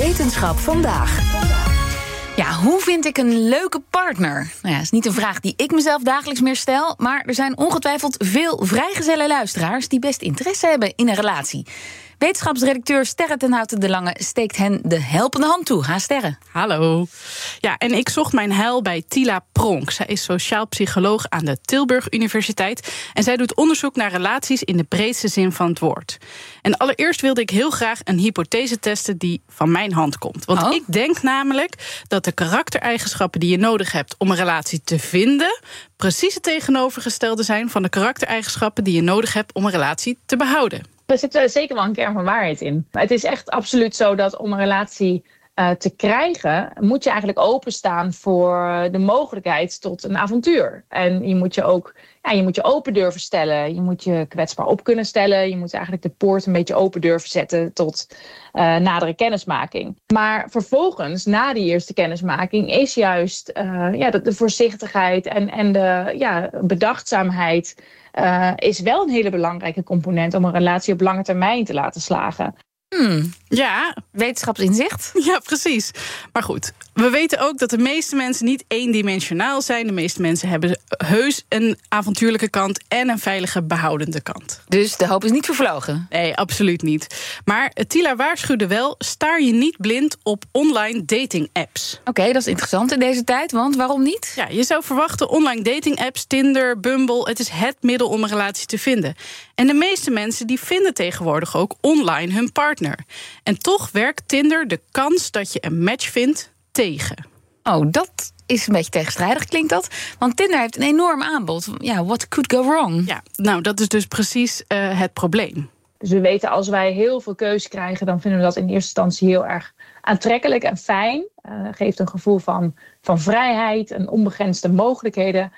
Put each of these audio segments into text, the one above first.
Wetenschap vandaag. Ja, hoe vind ik een leuke partner? Nou ja, is niet een vraag die ik mezelf dagelijks meer stel. Maar er zijn ongetwijfeld veel vrijgezelle luisteraars die best interesse hebben in een relatie. Wetenschapsredacteur Sterre ten Houten de Lange steekt hen de helpende hand toe. Ha, Sterre. Hallo. Ja, en ik zocht mijn heil bij Tila Pronk. Zij is sociaal psycholoog aan de Tilburg Universiteit. En zij doet onderzoek naar relaties in de breedste zin van het woord. En allereerst wilde ik heel graag een hypothese testen die van mijn hand komt. Want Oh. ik denk namelijk dat de karaktereigenschappen die je nodig hebt om een relatie te vinden, precies het tegenovergestelde zijn van de karaktereigenschappen die je nodig hebt om een relatie te behouden. Er zit er zeker wel een kern van waarheid in. Maar het is echt absoluut zo dat om een relatie eh, te krijgen, moet je eigenlijk openstaan voor de mogelijkheid tot een avontuur. En je moet je ook ja, je, moet je open durven stellen. Je moet je kwetsbaar op kunnen stellen. Je moet eigenlijk de poort een beetje open durven zetten tot eh, nadere kennismaking. Maar vervolgens, na die eerste kennismaking, is juist eh, ja, de, de voorzichtigheid en, en de ja, bedachtzaamheid. is wel een hele belangrijke component om een relatie op lange termijn te laten slagen. Hmm, Ja, wetenschapsinzicht? Ja, precies. Maar goed, we weten ook dat de meeste mensen niet eendimensionaal zijn. De meeste mensen hebben heus een avontuurlijke kant en een veilige behoudende kant. Dus de hoop is niet vervlogen. Nee, absoluut niet. Maar Tila waarschuwde wel: staar je niet blind op online dating apps. Oké, dat is interessant in deze tijd, want waarom niet? Ja, je zou verwachten online dating apps, Tinder, Bumble, het is het middel om een relatie te vinden. En de meeste mensen die vinden tegenwoordig ook online hun partner. En toch werkt Tinder de kans dat je een match vindt tegen. Oh, dat is een beetje tegenstrijdig, klinkt dat. Want Tinder heeft een enorm aanbod. Ja, what could go wrong? Ja, nou, dat is dus precies eh, het probleem. Dus we weten als wij heel veel keuze krijgen, dan vinden we dat in eerste instantie heel erg aantrekkelijk en fijn. Uh, geeft een gevoel van, van vrijheid en onbegrensde mogelijkheden.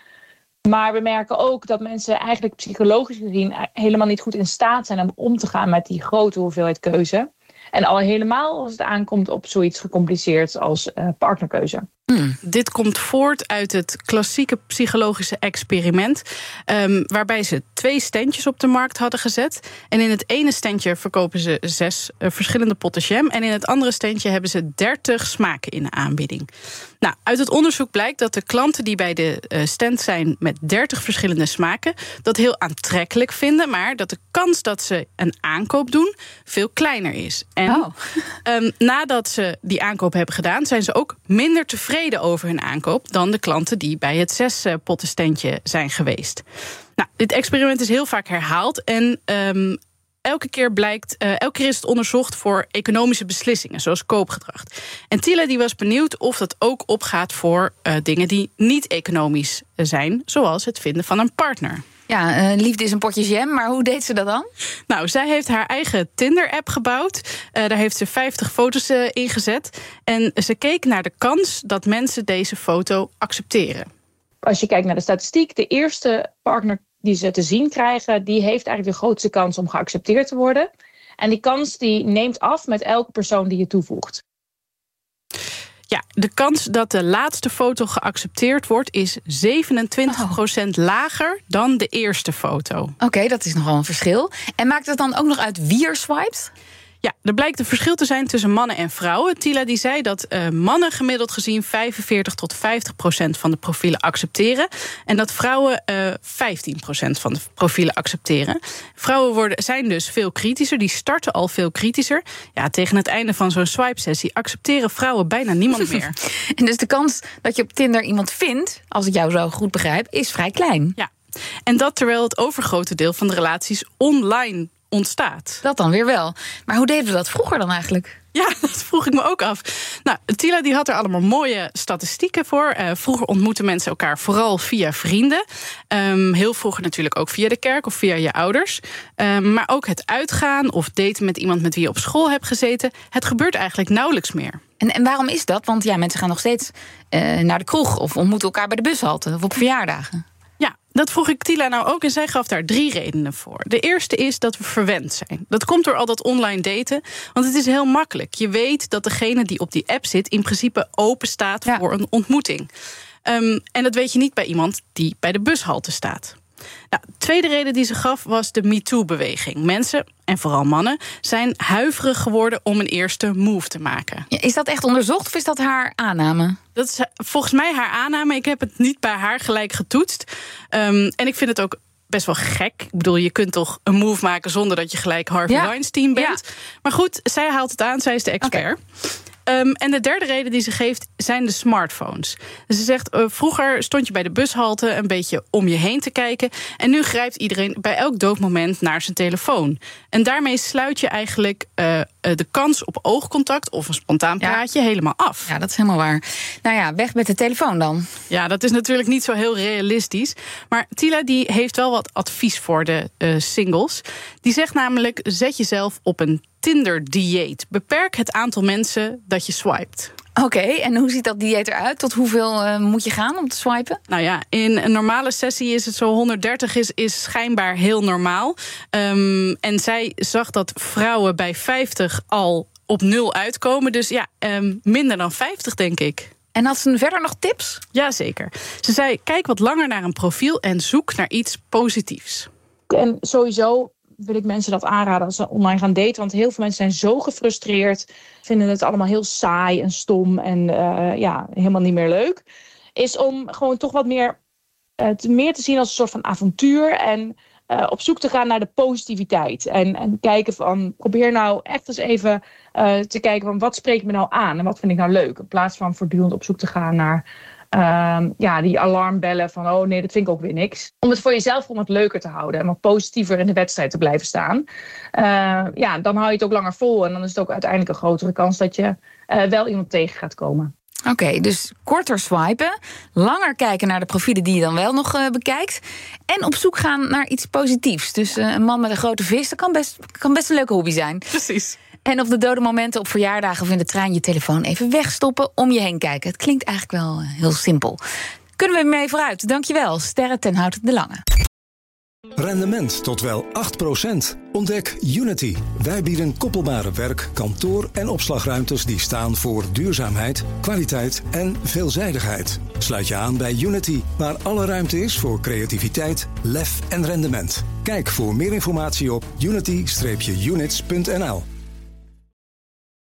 Maar we merken ook dat mensen eigenlijk psychologisch gezien helemaal niet goed in staat zijn om om te gaan met die grote hoeveelheid keuze. En al helemaal als het aankomt op zoiets gecompliceerd als uh, partnerkeuze. Hmm. Dit komt voort uit het klassieke psychologische experiment. Um, waarbij ze twee standjes op de markt hadden gezet. En in het ene standje verkopen ze zes uh, verschillende potten jam. En in het andere standje hebben ze dertig smaken in de aanbieding. Nou, uit het onderzoek blijkt dat de klanten die bij de uh, stand zijn met 30 verschillende smaken, dat heel aantrekkelijk vinden. Maar dat de kans dat ze een aankoop doen veel kleiner is. En oh. um, nadat ze die aankoop hebben gedaan, zijn ze ook minder tevreden over hun aankoop dan de klanten die bij het zes pottenstandje zijn geweest. Nou, dit experiment is heel vaak herhaald en um, elke keer blijkt, uh, elke keer is het onderzocht voor economische beslissingen, zoals koopgedrag. En Tila die was benieuwd of dat ook opgaat voor uh, dingen die niet economisch zijn, zoals het vinden van een partner. Ja, uh, liefde is een potje jam, maar hoe deed ze dat dan? Nou, zij heeft haar eigen Tinder-app gebouwd. Uh, daar heeft ze 50 foto's uh, in gezet. En ze keek naar de kans dat mensen deze foto accepteren. Als je kijkt naar de statistiek, de eerste partner die ze te zien krijgen, die heeft eigenlijk de grootste kans om geaccepteerd te worden. En die kans die neemt af met elke persoon die je toevoegt. Ja, de kans dat de laatste foto geaccepteerd wordt is 27% oh. lager dan de eerste foto. Oké, okay, dat is nogal een verschil. En maakt het dan ook nog uit wie er swipet? Ja, er blijkt een verschil te zijn tussen mannen en vrouwen. Tila die zei dat uh, mannen gemiddeld gezien 45 tot 50 procent van de profielen accepteren. En dat vrouwen uh, 15 procent van de profielen accepteren. Vrouwen worden, zijn dus veel kritischer. Die starten al veel kritischer. Ja, tegen het einde van zo'n swipe-sessie accepteren vrouwen bijna niemand meer. en dus de kans dat je op Tinder iemand vindt, als ik jou zo goed begrijp, is vrij klein. Ja. En dat terwijl het overgrote deel van de relaties online ontstaat. Dat dan weer wel. Maar hoe deden we dat vroeger dan eigenlijk? Ja, dat vroeg ik me ook af. Nou, Tila die had er allemaal mooie statistieken voor. Uh, vroeger ontmoetten mensen elkaar vooral via vrienden. Um, heel vroeger natuurlijk ook via de kerk of via je ouders. Um, maar ook het uitgaan of daten met iemand met wie je op school hebt gezeten... het gebeurt eigenlijk nauwelijks meer. En, en waarom is dat? Want ja, mensen gaan nog steeds uh, naar de kroeg... of ontmoeten elkaar bij de bushalte of op verjaardagen. Dat vroeg ik Tila nou ook en zij gaf daar drie redenen voor. De eerste is dat we verwend zijn. Dat komt door al dat online daten, want het is heel makkelijk. Je weet dat degene die op die app zit in principe open staat ja. voor een ontmoeting. Um, en dat weet je niet bij iemand die bij de bushalte staat. Nou, de tweede reden die ze gaf was de MeToo-beweging. Mensen, en vooral mannen, zijn huiverig geworden om een eerste move te maken. Ja, is dat echt onderzocht of is dat haar aanname? Dat is volgens mij haar aanname. Ik heb het niet bij haar gelijk getoetst. Um, en ik vind het ook best wel gek. Ik bedoel, je kunt toch een move maken zonder dat je gelijk Harvey ja. Weinstein bent. Ja. Maar goed, zij haalt het aan, zij is de expert. Okay. Um, en de derde reden die ze geeft zijn de smartphones. Dus ze zegt, uh, vroeger stond je bij de bushalte een beetje om je heen te kijken. En nu grijpt iedereen bij elk doodmoment naar zijn telefoon. En daarmee sluit je eigenlijk uh, de kans op oogcontact of een spontaan praatje ja. helemaal af. Ja, dat is helemaal waar. Nou ja, weg met de telefoon dan. Ja, dat is natuurlijk niet zo heel realistisch. Maar Tila die heeft wel wat advies voor de uh, singles. Die zegt namelijk, zet jezelf op een Tinder-dieet. Beperk het aantal mensen dat je swipet. Oké, okay, en hoe ziet dat dieet eruit? Tot hoeveel uh, moet je gaan om te swipen? Nou ja, in een normale sessie is het zo 130 is, is schijnbaar heel normaal. Um, en zij zag dat vrouwen bij 50 al op nul uitkomen. Dus ja, um, minder dan 50 denk ik. En had ze verder nog tips? Jazeker. Ze zei: kijk wat langer naar een profiel en zoek naar iets positiefs. En sowieso wil ik mensen dat aanraden als ze online gaan daten. Want heel veel mensen zijn zo gefrustreerd. Vinden het allemaal heel saai en stom en uh, ja, helemaal niet meer leuk. Is om gewoon toch wat meer, te, meer te zien als een soort van avontuur. En uh, op zoek te gaan naar de positiviteit. En, en kijken van, probeer nou echt eens even te kijken van wat spreekt me nou aan en wat vind ik nou leuk. In plaats van voortdurend op zoek te gaan naar uh, ja, die alarmbellen van oh nee, dat vind ik ook weer niks. Om het voor jezelf om wat leuker te houden en wat positiever in de wedstrijd te blijven staan. Uh, ja, dan hou je het ook langer vol en dan is het ook uiteindelijk een grotere kans dat je uh, wel iemand tegen gaat komen. Oké, okay, dus korter swipen, langer kijken naar de profielen die je dan wel nog uh, bekijkt. En op zoek gaan naar iets positiefs. Dus uh, een man met een grote vis, dat kan best, kan best een leuke hobby zijn. Precies. En op de dode momenten op verjaardagen of in de trein je telefoon even wegstoppen, om je heen kijken. Het klinkt eigenlijk wel heel simpel. Kunnen we mee vooruit? Dankjewel, Sterren ten Hout de Lange. Rendement tot wel 8%. Ontdek Unity. Wij bieden koppelbare werk, kantoor en opslagruimtes die staan voor duurzaamheid, kwaliteit en veelzijdigheid. Sluit je aan bij Unity, waar alle ruimte is voor creativiteit, lef en rendement. Kijk voor meer informatie op unity-units.nl.